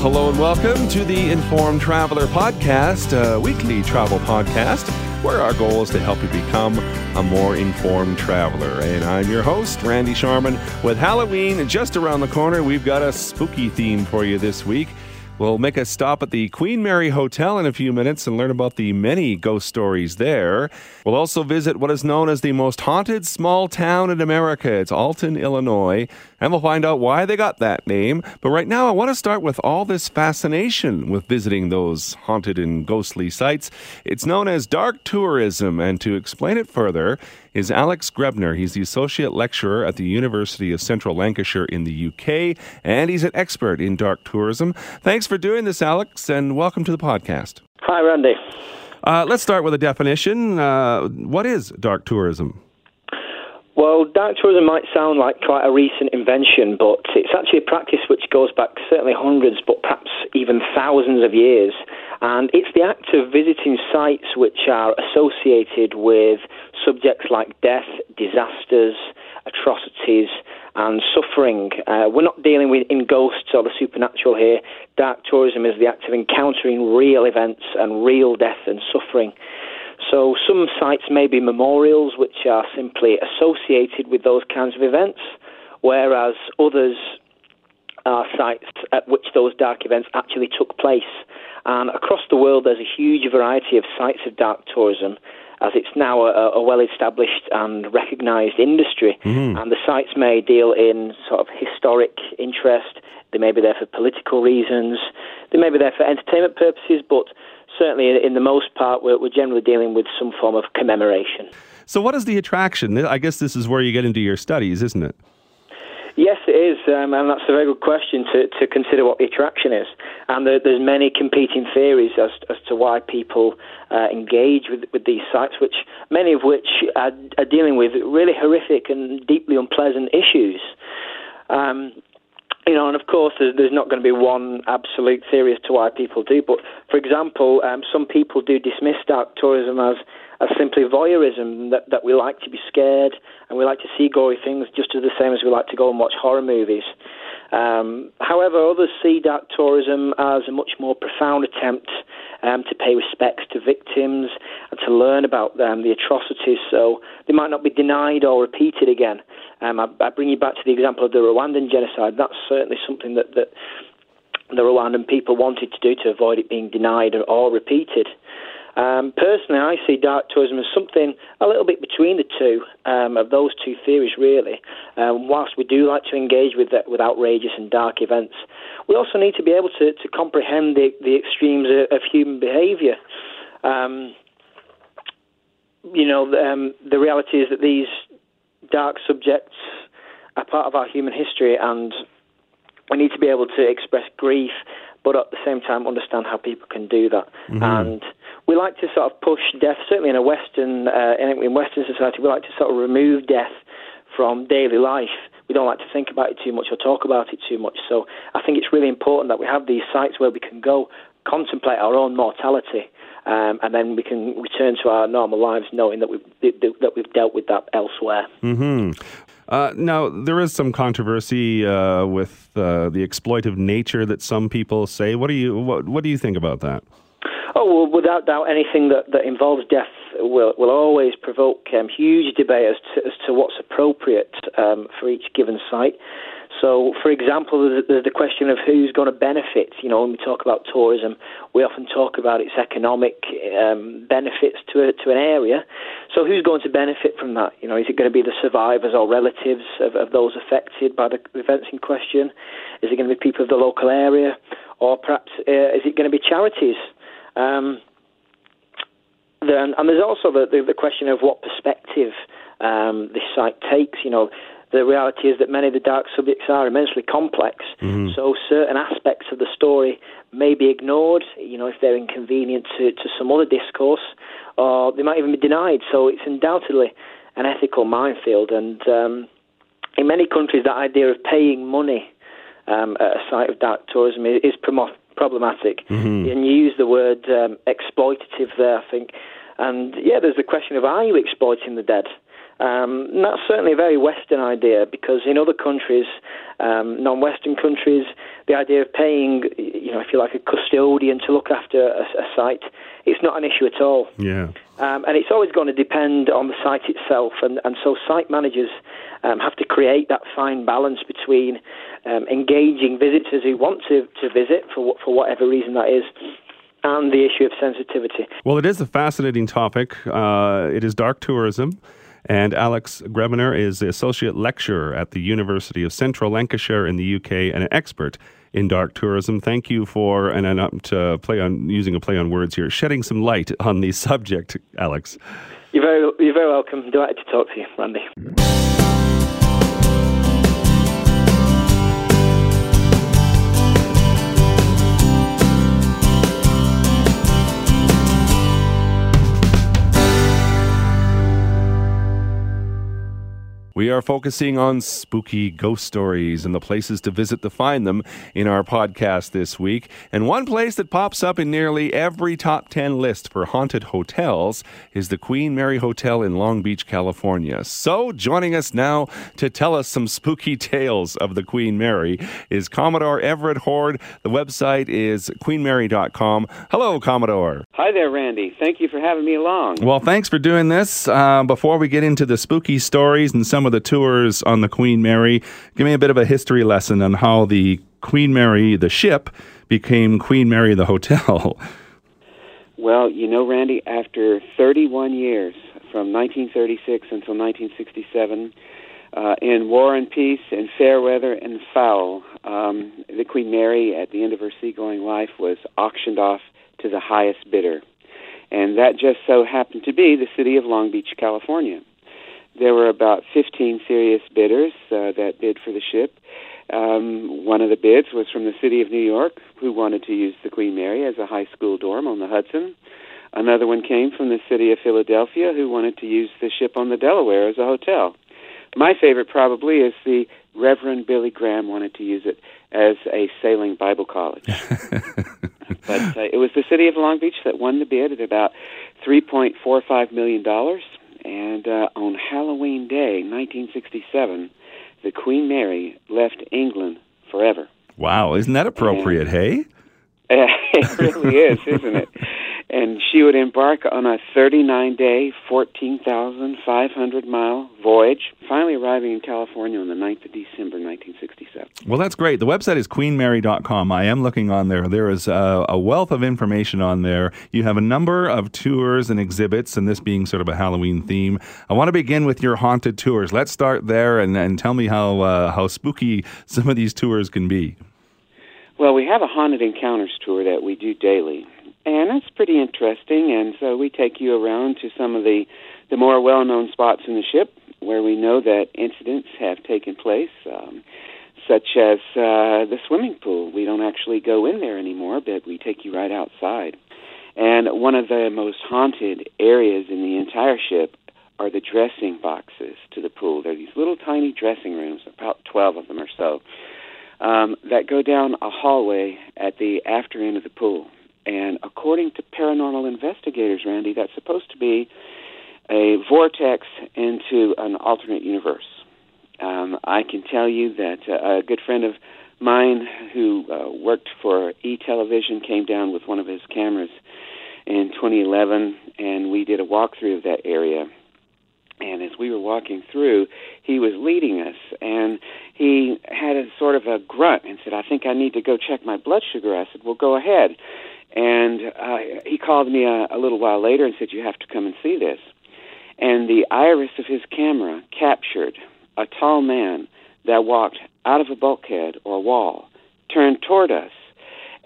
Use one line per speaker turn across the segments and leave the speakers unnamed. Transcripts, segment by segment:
hello and welcome to the Informed Traveler Podcast, a weekly travel podcast where our goal is to help you become a more informed traveler. And I'm your host, Randy Sharman. With Halloween just around the corner, we've got a spooky theme for you this week. We'll make a stop at the Queen Mary Hotel in a few minutes and learn about the many ghost stories there. We'll also visit what is known as the most haunted small town in America. It's Alton, Illinois, and we'll find out why they got that name. But right now, I want to start with all this fascination with visiting those haunted and ghostly sites. It's known as dark tourism, and to explain it further, is Alex Grebner. He's the associate lecturer at the University of Central Lancashire in the UK, and he's an expert in dark tourism. Thanks for doing this, Alex, and welcome to the podcast.
Hi, Randy.
Uh, let's start with a definition. Uh, what is dark tourism?
Well, dark tourism might sound like quite a recent invention, but it's actually a practice which goes back certainly hundreds, but perhaps even thousands of years. And it's the act of visiting sites which are associated with subjects like death, disasters, atrocities, and suffering. Uh, we're not dealing with in ghosts or the supernatural here. Dark tourism is the act of encountering real events and real death and suffering. So some sites may be memorials which are simply associated with those kinds of events, whereas others are sites at which those dark events actually took place. And across the world, there's a huge variety of sites of dark tourism as it's now a, a well established and recognised industry. Mm-hmm. And the sites may deal in sort of historic interest, they may be there for political reasons, they may be there for entertainment purposes, but certainly in the most part, we're, we're generally dealing with some form of commemoration.
So, what is the attraction? I guess this is where you get into your studies, isn't it?
Yes, it is, um, and that's a very good question to, to consider what the attraction is. And there, there's many competing theories as, as to why people uh, engage with, with these sites, which many of which are, are dealing with really horrific and deeply unpleasant issues. Um, you know, and of course, there's, there's not going to be one absolute theory as to why people do. But for example, um, some people do dismiss dark tourism as as simply voyeurism that, that we like to be scared and we like to see gory things just as the same as we like to go and watch horror movies. Um, however, others see dark tourism as a much more profound attempt um, to pay respects to victims and to learn about them, the atrocities so they might not be denied or repeated again. Um, I, I, bring you back to the example of the Rwandan genocide. That's certainly something that, that the Rwandan people wanted to do to avoid it being denied or repeated. Um, personally, I see dark tourism as something a little bit between the two um, of those two theories, really. Um, whilst we do like to engage with with outrageous and dark events, we also need to be able to, to comprehend the, the extremes of, of human behaviour. Um, you know, um, the reality is that these dark subjects are part of our human history, and we need to be able to express grief, but at the same time understand how people can do that. Mm-hmm. And like to sort of push death, certainly in a Western uh, in Western society, we like to sort of remove death from daily life. We don't like to think about it too much or talk about it too much. So I think it's really important that we have these sites where we can go contemplate our own mortality. Um, and then we can return to our normal lives knowing that we've, that we've dealt with that elsewhere.
Mm-hmm. Uh, now, there is some controversy uh, with uh, the exploitive nature that some people say. What do you what, what do you think about that?
Oh, well, without doubt, anything that, that involves death will, will always provoke um, huge debate as to, as to what's appropriate um, for each given site. So, for example, there's the question of who's going to benefit. You know, when we talk about tourism, we often talk about its economic um, benefits to a, to an area. So, who's going to benefit from that? You know, is it going to be the survivors or relatives of, of those affected by the events in question? Is it going to be people of the local area, or perhaps uh, is it going to be charities? Um, then, and there's also the, the, the question of what perspective um, this site takes. You know, the reality is that many of the dark subjects are immensely complex, mm-hmm. so certain aspects of the story may be ignored, you know, if they're inconvenient to, to some other discourse, or they might even be denied. So it's undoubtedly an ethical minefield, and um, in many countries, that idea of paying money um, at a site of dark tourism is, is problematic. Mm-hmm. And you use the word um, exploitative there, I think. And yeah, there's the question of are you exploiting the dead? Um, that's certainly a very Western idea because in other countries, um, non-Western countries, the idea of paying, you know, if you like, a custodian to look after a, a site, it's not an issue at all.
Yeah.
Um, and it's always going to depend on the site itself, and, and so site managers um, have to create that fine balance between um, engaging visitors who want to, to visit for for whatever reason that is, and the issue of sensitivity.
Well, it is a fascinating topic. Uh, it is dark tourism. And Alex Grebener is the associate lecturer at the University of Central Lancashire in the UK and an expert in dark tourism. Thank you for, and I'm um, not to play on using a play on words here, shedding some light on the subject, Alex.
You're very, you're very welcome. Delighted to talk to you, Randy.
We are focusing on spooky ghost stories and the places to visit to find them in our podcast this week. And one place that pops up in nearly every top 10 list for haunted hotels is the Queen Mary Hotel in Long Beach, California. So, joining us now to tell us some spooky tales of the Queen Mary is Commodore Everette Hoard. The website is queenmary.com. Hello, Commodore.
Hi there, Randy. Thank you for having me along.
Well, thanks for doing this. Uh, before we get into the spooky stories and some of the tours on the Queen Mary, give me a bit of a history lesson on how the Queen Mary, the ship, became Queen Mary, the hotel.
Well, you know, Randy, after 31 years, from 1936 until 1967, uh, in war and peace, in fair weather and foul, um, the Queen Mary, at the end of her seagoing life, was auctioned off to the highest bidder. And that just so happened to be the city of Long Beach, California. There were about 15 serious bidders uh, that bid for the ship. Um, one of the bids was from the city of New York, who wanted to use the Queen Mary as a high school dorm on the Hudson. Another one came from the city of Philadelphia, who wanted to use the ship on the Delaware as a hotel. My favorite probably is the Reverend Billy Graham wanted to use it as a sailing Bible college. but uh, it was the city of Long Beach that won the bid at about $3.45 million. And uh, on Halloween Day, 1967, the Queen Mary left England forever.
Wow, isn't that appropriate,
and,
hey?
it really is, isn't it? And she would embark on a 39 day, 14,500 mile voyage, finally arriving in California on the 9th of December, 1967.
Well, that's great. The website is queenmary.com. I am looking on there. There is a, a, wealth of information on there. You have a number of tours and exhibits, and this being sort of a Halloween theme. I want to begin with your haunted tours. Let's start there and, and tell me how, uh, how spooky some of these tours can be.
Well, we have a haunted encounters tour that we do daily, and it's pretty interesting. And so we take you around to some of the the more well-known spots in the ship where we know that incidents have taken place, um, such as uh, the swimming pool. We don't actually go in there anymore, but we take you right outside. And one of the most haunted areas in the entire ship are the dressing boxes to the pool. They're these little tiny dressing rooms, about 12 of them or so um, that go down a hallway at the after end of the pool. And according to paranormal investigators, Randy, that's supposed to be a vortex into an alternate universe. Um, I can tell you that uh, a good friend of mine who uh, worked for E Television came down with one of his cameras in 2011, and we did a walkthrough of that area. And as we were walking through, he was leading us, and he had a sort of a grunt and said, "I think I need to go check my blood sugar." I said, "Well, go ahead." And uh, he called me a, a little while later and said, "You have to come and see this." And the iris of his camera captured a tall man that walked out of a bulkhead or wall, turned toward us,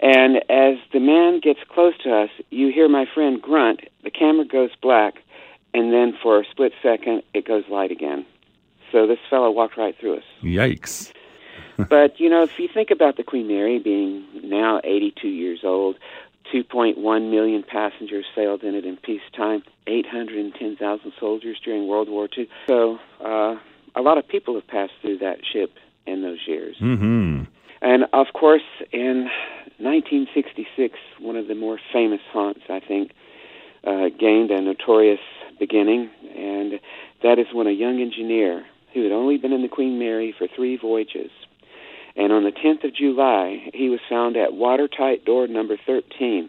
and as the man gets close to us, you hear my friend grunt. The camera goes black and then for a split second it goes light again. So this fellow walked right through us.
Yikes.
but, you know, if you think about the Queen Mary being now 82 years old, 2.1 million passengers sailed in it in peacetime, 810,000 soldiers during World War II. So uh, a lot of people have passed through that ship in those years.
Mm-hmm.
And of course, in 1966, one of the more famous haunts, I think, uh, gained a notorious beginning, and that is when a young engineer who had only been in the Queen Mary for three voyages, and on the 10th of July, he was found at watertight door number 13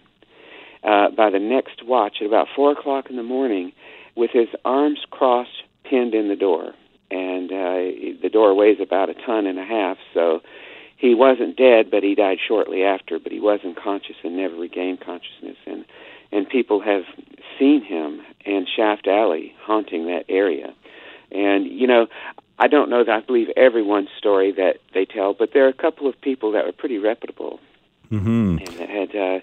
uh, by the next watch at about 4 o'clock in the morning with his arms crossed, pinned in the door. And uh, the door weighs about a ton and a half, so he wasn't dead, but he died shortly after. But he was unconscious and never regained consciousness. And and people have seen him in Shaft Alley haunting that area. And you know, I don't know that I believe everyone's story that they tell, but there are a couple of people that were pretty reputable
mm-hmm.
and that had uh,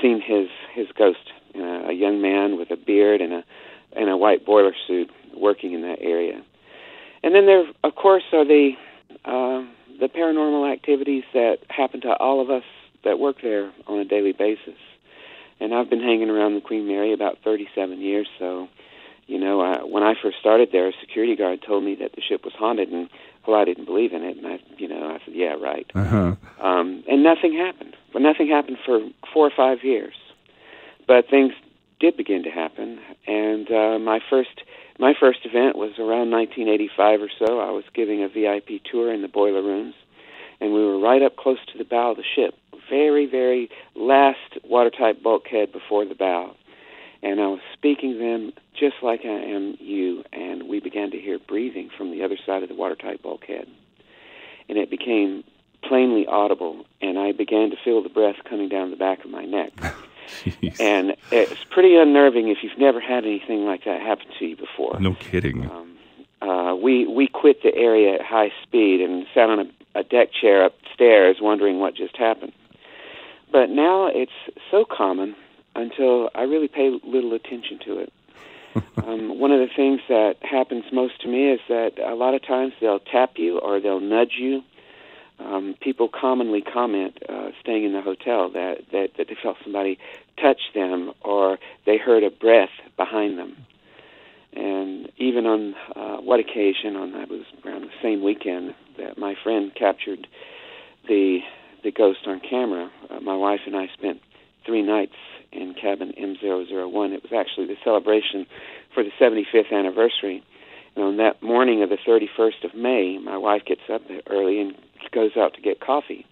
seen his his ghost. Uh, a young man with a beard and a and a white boiler suit working in that area. And then there, of course, are the uh, the paranormal activities that happen to all of us that work there on a daily basis. And I've been hanging around the Queen Mary about 37 years, so you know, I, when I first started there, a security guard told me that the ship was haunted, and well, I didn't believe in it, and I, you know, I said, yeah, right.
Uh-huh.
Um, and nothing happened. But nothing happened for four or five years. But things did begin to happen, and uh, my first my first event was around 1985 or so. I was giving a VIP tour in the boiler rooms, and we were right up close to the bow of the ship, very, very last watertight bulkhead before the bow. And I was speaking to them just like I am you, and we began to hear breathing from the other side of the watertight bulkhead. And it became plainly audible, and I began to feel the breath coming down the back of my neck. and it's pretty unnerving if you've never had anything like that happen to you before.
No kidding.
Um, uh, we we quit the area at high speed and sat on a, a deck chair upstairs, wondering what just happened. But now it's so common until I really pay little attention to it. um, one of the things that happens most to me is that a lot of times they'll tap you or they'll nudge you. Um, people commonly comment, uh, staying in the hotel, that, that that they felt somebody touch them or they heard a breath behind them. And even on uh, what occasion, on that was around the same weekend that my friend captured the the ghost on camera. Uh, my wife and I spent three nights in cabin M001. It was actually the celebration for the 75th anniversary. And on that morning of the 31st of May, my wife gets up early and goes out to get coffee.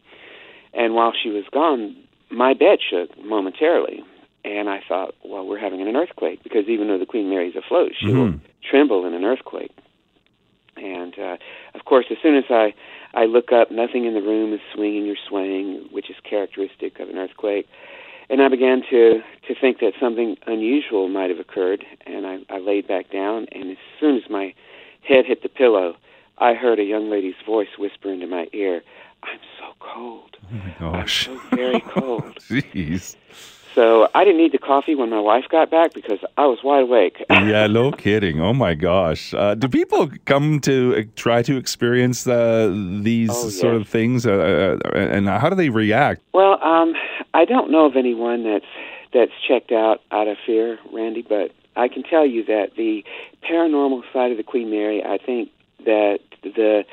And while she was gone, my bed shook momentarily. And I thought, well, we're having an earthquake because even though the Queen Mary's afloat, she mm-hmm. will tremble in an earthquake. And uh, of course, as soon as I I look up, nothing in the room is swinging or swaying, which is characteristic of an earthquake and I began to to think that something unusual might have occurred, and I, I laid back down. And as soon as my head hit the pillow, I heard a young lady's voice whisper into my ear, "I'm so cold.
Oh my gosh,
I'm so very cold."
Jeez.
So I didn't need the coffee when my wife got back because I was wide awake.
yeah, no kidding. Oh my gosh. Uh, do people come to uh, try to experience uh, these
oh,
sort
yes.
of things, uh, uh, and how do they react?
Well, um, I don't know of anyone that's that's checked out out of fear, Randy, but I can tell you that the paranormal side of the Queen Mary, I think that the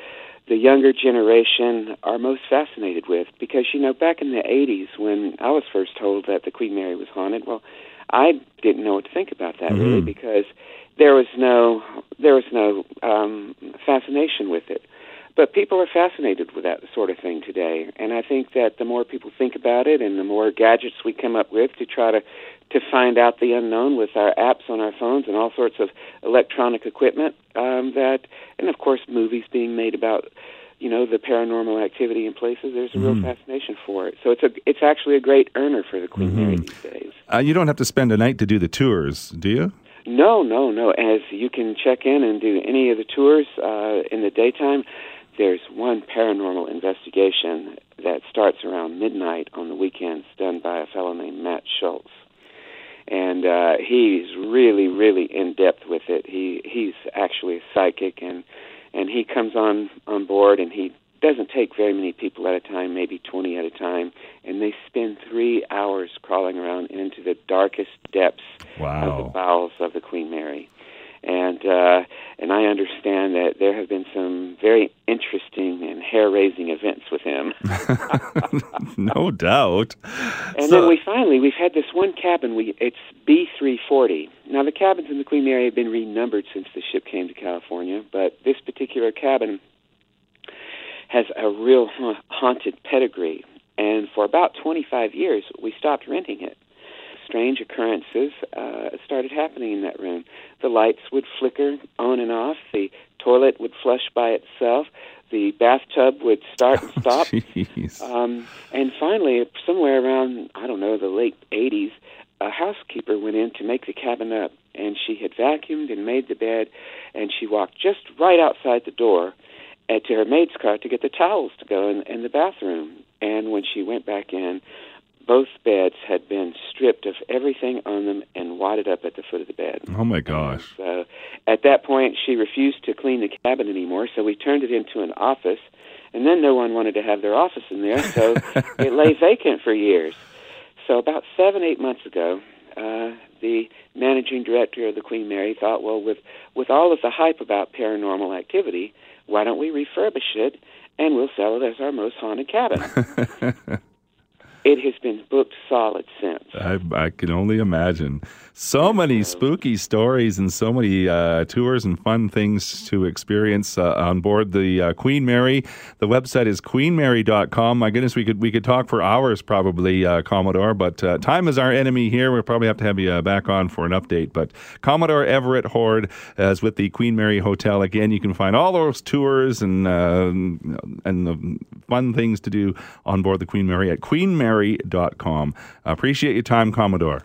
the younger generation are most fascinated with because you know back in the 80s when I was first told that the Queen Mary was haunted, well, I didn't know what to think about that
mm-hmm.
really because there was no there was no um fascination with it. But people are fascinated with that sort of thing today, and I think that the more people think about it, and the more gadgets we come up with to try to to find out the unknown with our apps on our phones and all sorts of electronic equipment, um, that and of course movies being made about you know the paranormal activity in places. There's a real mm. fascination for it. So it's a it's actually a great earner for the Queen mm-hmm. Mary these days.
Uh, you don't have to spend a night to do the tours, do you?
No, no, no. As you can check in and do any of the tours uh, in the daytime there's one paranormal investigation that starts around midnight on the weekends done by a fellow named Matt Schultz. And uh, he's really, really in depth with it. He he's actually a psychic, and and he comes on on board, and he doesn't take very many people at a time, maybe 20 at a time, and they spend three hours crawling around into the darkest depths
wow.
of the bowels of the Queen Mary and uh, and I understand that there have been some very interesting and hair-raising events with him.
no doubt.
And so, then we finally we've had this one cabin. We it's B three forty. Now the cabins in the Queen Mary have been renumbered since the ship came to California, but this particular cabin has a real haunted pedigree. And for about 25 years, we stopped renting it strange occurrences uh, started happening in that room. The lights would flicker on and off. The toilet would flush by itself. The bathtub would start and stop.
Oh,
um, and finally, somewhere around I don't know the late '80s, a housekeeper went in to make the cabin up, and she had vacuumed and made the bed, and she walked just right outside the door uh, to her maid's car to get the towels to go in, in the bathroom. And when she went back in, both beds had been stripped of everything on them and wadded up at the foot of the bed.
Oh my gosh!
So at that point, she refused to clean the cabin anymore. So we turned it into an office, and then no one wanted to have their office in there, so it lay vacant for years. So about seven, eight months ago, uh, the managing director of the Queen Mary thought, well, with with all of the hype about paranormal activity, why don't we refurbish it and we'll sell it as our most haunted cabin? it has been booked solid since.
I, I can only imagine. So many spooky stories and so many uh, tours and fun things to experience uh, on board the uh, Queen Mary. The website is queenmary.com. My goodness, we could we could talk for hours probably, uh, Commodore, but uh, time is our enemy here. We'll probably have to have you uh, back on for an update. But Commodore Everette Hoard is with the Queen Mary Hotel. Again, you can find all those tours and, and the fun things to do on board the Queen Mary at queenmary.com. appreciate your time, Commodore.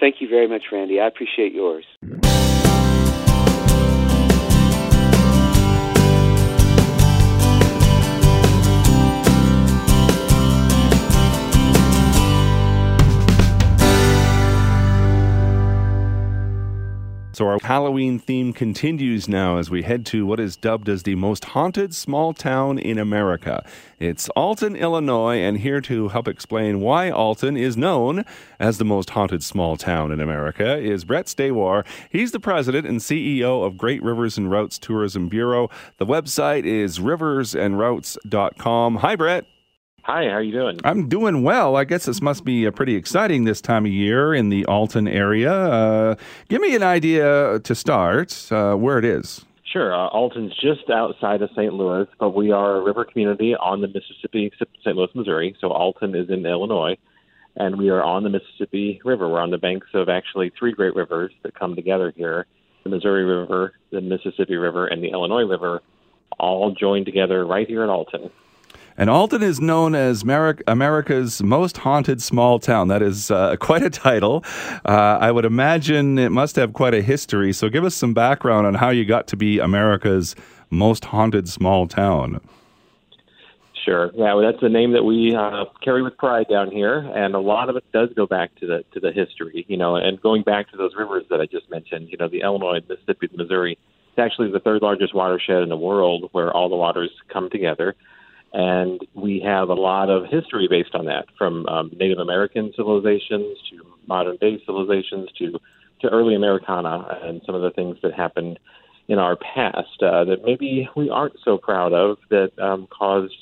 Thank you very much, Randy. I appreciate yours.
So our Halloween theme continues now as we head to what is dubbed as the most haunted small town in America. It's Alton, Illinois, and here to help explain why Alton is known as the most haunted small town in America is Brett Stawar. He's the president and CEO of Great Rivers and Routes Tourism Bureau. The website is riversandroutes.com. Hi, Brett.
Hi, how are you doing?
I'm doing well. I guess this must be uh, pretty exciting this time of year in the Alton area. Uh, give me an idea to start uh, where it is.
Sure. Uh, Alton's just outside of St. Louis, but we are a river community on the Mississippi, St. Louis, Missouri. So Alton is in Illinois, and we are on the Mississippi River. We're on the banks of actually three great rivers that come together here the Missouri River, the Mississippi River, and the Illinois River all join together right here in Alton.
And Alton is known as America's most haunted small town. That is uh, quite a title. Uh, I would imagine it must have quite a history. So give us some background on how you got to be America's most haunted small town.
Sure. Yeah, well, that's the name that we uh, carry with pride down here, and a lot of it does go back to the to the history, you know, and going back to those rivers that I just mentioned. You know, the Illinois, Mississippi, Missouri. It's actually the third largest watershed in the world, where all the waters come together and we have a lot of history based on that, from um, Native American civilizations to modern day civilizations to to early Americana and some of the things that happened in our past uh, that maybe we aren't so proud of that um, caused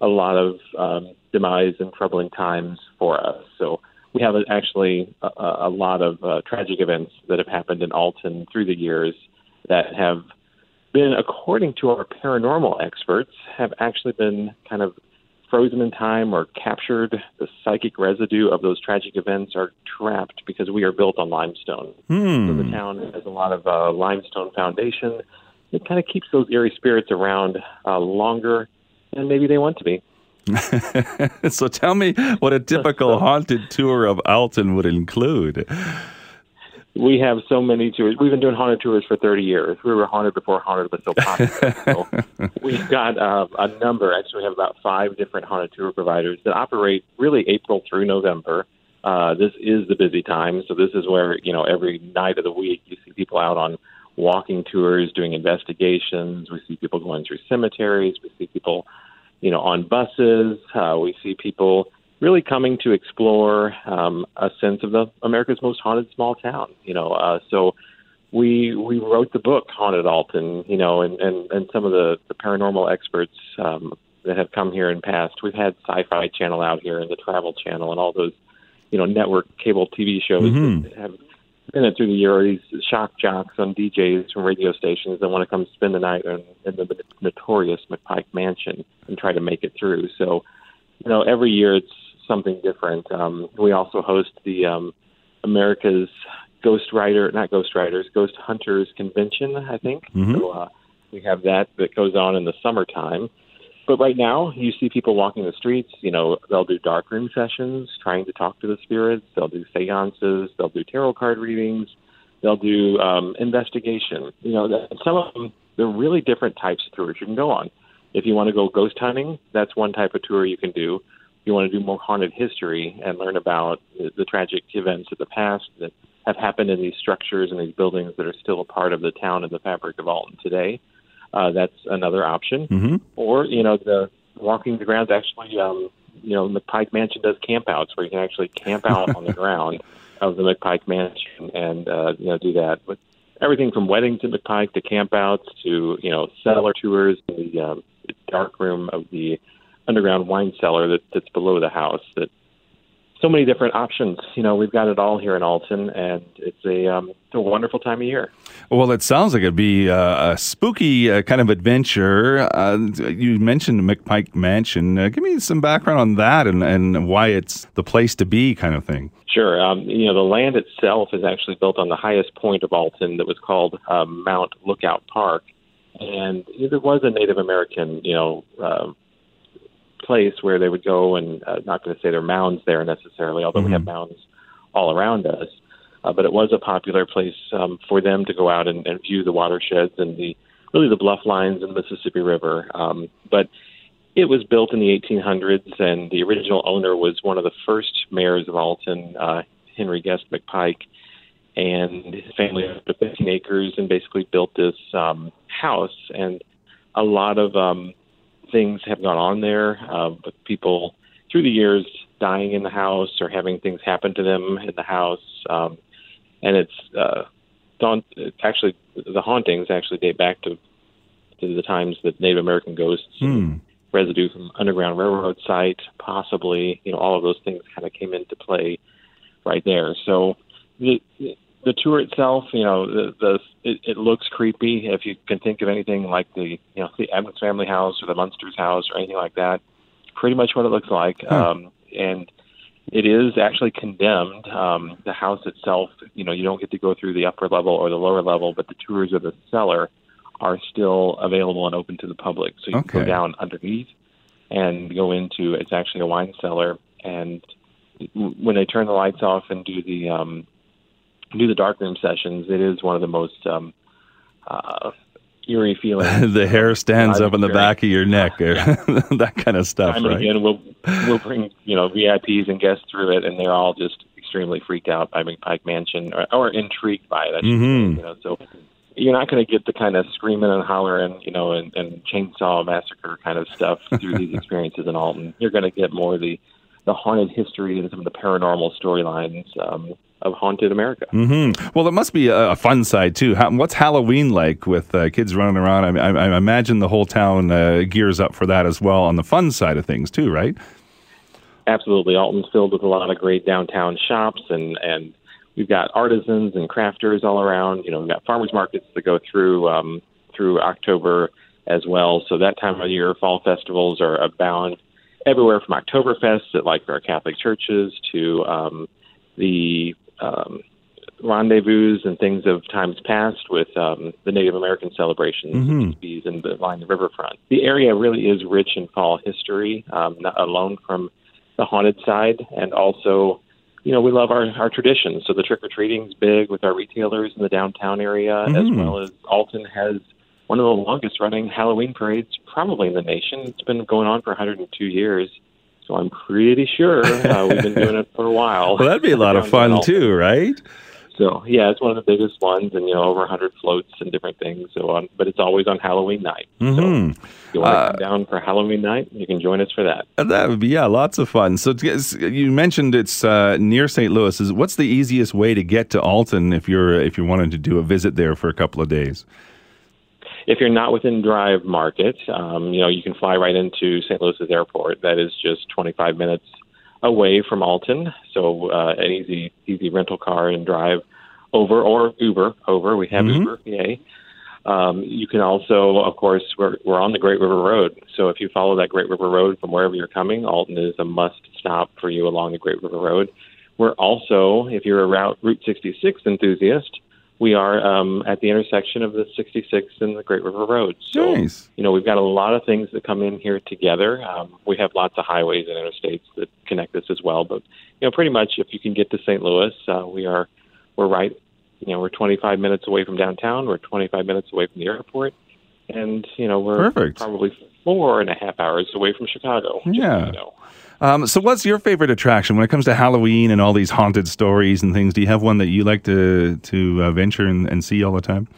a lot of um, demise and troubling times for us. So we have actually a, a lot of uh, tragic events that have happened in Alton through the years that have been, according to our paranormal experts, have actually been kind of frozen in time or captured. The psychic residue of those tragic events are trapped because we are built on limestone.
Hmm.
So the town has a lot of uh, limestone foundation. It kind of keeps those eerie spirits around uh, longer than maybe they want to be.
so tell me what a typical haunted tour of Alton would include
we have so many tours. We've been doing haunted tours for 30 years. We were haunted before haunted was so popular. so we've got uh, a number. Actually, we have about five different haunted tour providers that operate really April through November. Uh, this is the busy time, so this is where you know every night of the week you see people out on walking tours, doing investigations. We see people going through cemeteries. We see people, you know, on buses. Uh, we see people really coming to explore um, a sense of the America's most haunted small town. You know, uh, so we we wrote the book Haunted Alton, you know, and and and some of the the paranormal experts um, that have come here in past. We've had Sci-Fi Channel out here and the Travel Channel and all those, you know, network cable TV shows
Mhm.
that have been it through the year. These shock jocks on DJs from radio stations that want to come spend the night in, in the notorious McPike Mansion and try to make it through. So, you know, every year it's something different. Um, we also host the um, America's Ghost Rider, not Ghost Riders, Ghost Hunters Convention, I think.
Mhm.
So uh, we have that that goes on in the summertime. But right now, you see people walking the streets. You know, they'll do darkroom sessions, trying to talk to the spirits. They'll do seances. They'll do tarot card readings. They'll do um, investigation. You know, some of them they're really different types of tours you can go on. If you want to go ghost hunting, that's one type of tour you can do. You want to do more haunted history and learn about the, the tragic events of the past that have happened in these structures and these buildings that are still a part of the town and the fabric of Alton today, uh, that's another option.
Mhm.
Or you know, the walking the grounds actually, um, you know, McPike Mansion does campouts where you can actually camp out on the ground of the McPike Mansion and uh, you know do that. But everything from weddings at McPike to campouts to you know cellar tours, the um, dark room of the underground wine cellar that, that's below the house. That so many different options. You know, we've got it all here in Alton, and it's a um, it's a wonderful time of year.
Well, it sounds like it'd be uh, a spooky uh, kind of adventure. Uh, you mentioned the McPike Mansion. Uh, give me some background on that and, and why it's the place to be, kind of thing.
Sure. Um, you know, the land itself is actually built on the highest point of Alton that was called um, Mount Lookout Park. And there was a Native American, you know, um, place where they would go, and uh, not going to say there are mounds there necessarily, although we have mounds all around us. Uh, but it was a popular place um, for them to go out and, and view the watersheds and the really the bluff lines in the Mississippi River. Um, but it was built in the 1800s, and the original owner was one of the first mayors of Alton, uh, Henry Guest McPike, and his family owned 15 acres and basically built this um, house. And a lot of um, things have gone on there, uh, with people through the years dying in the house or having things happen to them in the house. Um, and it's uh, actually the hauntings actually date back to to the times that Native American ghosts
Hmm.
residue from Underground Railroad site, possibly, you know, all of those things kind of came into play right there. So the the tour itself, you know, the, the it, it looks creepy. If you can think of anything like the you know the Addams family house or the Munsters house or anything like that, pretty much what it looks like.
Huh.
Um, and it is actually condemned. Um, the house itself, you know, you don't get to go through the upper level or the lower level, but the tours of the cellar are still available and open to the public. So you can go down underneath and go into it's actually a wine cellar. And when they turn the lights off and do the um, do the darkroom sessions, it is one of the most um, uh, eerie feelings.
the hair stands up on the back of your neck, or that kind of stuff,
time and
right?
again, we'll we'll bring you know VIPs and guests through it, and they're all just extremely freaked out by McPike Mansion or, or intrigued by it.
Mhm.
say, you know, so you're not going to get the kind of screaming and hollering, you know, and, and chainsaw massacre kind of stuff through these experiences in Alton. You're going to get more the the haunted history and some of the paranormal storylines um, of haunted America.
hmm Well, it must be a, a fun side too. How, what's Halloween like with uh, kids running around? I, I, I imagine the whole town uh, gears up for that as well on the fun side of things too, right?
absolutely. Alton's filled with a lot of great downtown shops, and and we've got artisans and crafters all around. You know, we've got farmers markets that go through um, through October as well. So that time of year, fall festivals are abound everywhere from Oktoberfest at like our Catholic churches to um, the um, rendezvous and things of times past with um, the Native American celebrations
Mhm.
mm and the line the riverfront. The area really is rich in fall history, um, not alone from the haunted side, and also, you know, we love our, our traditions. So the trick or treating's big with our retailers in the downtown area,
Mhm.
as well as Alton has one of the longest running Halloween parades probably in the nation. It's been going on for 102 years. So I'm pretty sure uh, we've been doing it for a while.
Well, that'd be a lot of fun too, right?
So yeah, it's one of the biggest ones, and you know over 100 floats and different things. So on, but it's always on Halloween night.
Mm-hmm.
So if you want to uh, come down for Halloween night, you can join us for that.
That would be yeah, lots of fun. So you mentioned it's uh, near St. Louis. Is what's the easiest way to get to Alton if you're if you're wanting to do a visit there for a couple of days?
If you're not within Drive Market, um, you know you can fly right into St. Louis's airport. That is just 25 minutes away from Alton, so uh, an easy easy rental car and drive over or Uber over. We have mm-hmm. Uber, yay. Um, you can also, of course, we're, we're on the Great River Road. So if you follow that Great River Road from wherever you're coming, Alton is a must stop for you along the Great River Road. We're also, if you're a Route Route 66 enthusiast, we are um, at the intersection of the 66 and the Great River Road.
So, nice.
you know, we've got a lot of things that come in here together. Um, we have lots of highways and interstates that connect us as well. But, you know, pretty much if you can get to St. Louis, uh, we are, we're right, you know, we're 25 minutes away from downtown. We're 25 minutes away from the airport. And, you know, we're
Perfect.
probably four and a half hours away from Chicago.
Yeah.
you know.
Um, so, what's your favorite attraction when it comes to Halloween and all these haunted stories and things? Do you have one that you like to to uh, venture and, and, see all the time?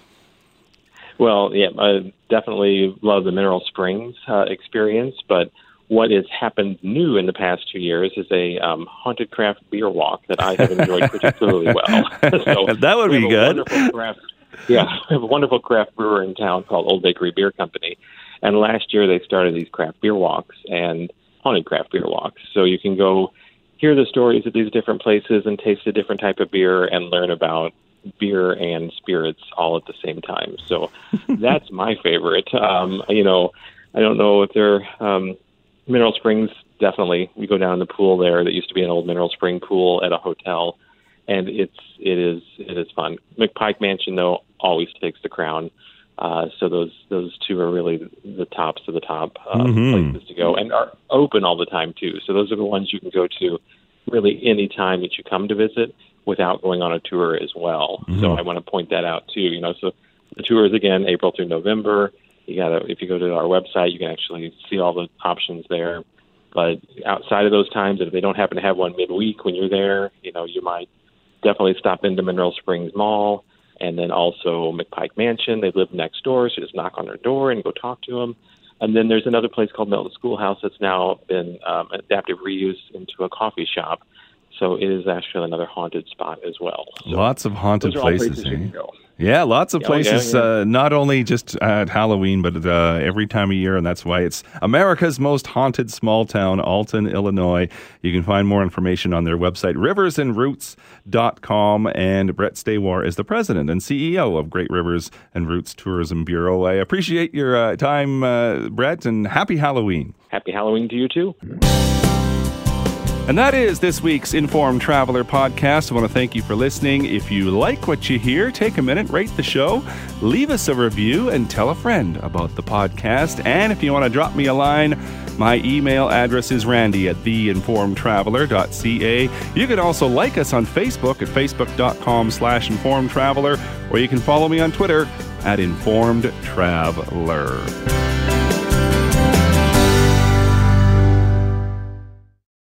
Well, yeah, I definitely love the Mineral Springs uh, experience, but what has happened new in the past two years is a um, haunted craft beer walk that I have enjoyed particularly well.
so that would be good.
Craft, yeah, we have a wonderful craft brewer in town called Old Bakery Beer Company, and last year they started these craft beer walks and haunted craft beer walks. So you can go hear the stories of these different places and taste a different type of beer and learn about beer and spirits all at the same time. So that's my favorite. Um, you know, I don't know if they're um, Mineral Springs. Definitely, we go down the pool there. That used to be an old mineral spring pool at a hotel, and it's it is it is fun. McPike Mansion though always takes the crown. Uh, so those those two are really the tops of the top uh, mm-hmm. places to go, and are open all the time too. So those are the ones you can go to really any time that you come to visit without going on a tour as well. Mm-hmm. So I want to point that out too. You know, so the tour is again April through November. You gotta if you go to our website, you can actually see all the options there. But outside of those times, if they don't happen to have one midweek when you're there, you know, you might definitely stop into Mineral Springs Mall and then also McPike Mansion. They live next door, so just knock on their door and go talk to them. And then there's another place called Milton Schoolhouse that's now been um, adaptive reuse into a coffee shop. So it is actually another haunted spot as well. So
Lots of haunted places.
places
yeah, lots of places, oh, yeah, yeah. Uh, not only just at Halloween, but uh, every time of year. And that's why it's America's most haunted small town, Alton, Illinois. You can find more information on their website, riversandroutes.com. And Brett Stawar is the president and CEO of Great Rivers and Routes Tourism Bureau. I appreciate your uh, time, uh, Brett, and happy Halloween.
Happy Halloween to you, too.
And that is this week's Informed Traveler podcast. I want to thank you for listening. If you like what you hear, take a minute, rate the show, leave us a review, and tell a friend about the podcast. And if you want to drop me a line, my email address is randy at theinformedtraveler.ca. You can also like us on Facebook at facebook.com slash informedtraveler, or you can follow me on Twitter at informedtraveler.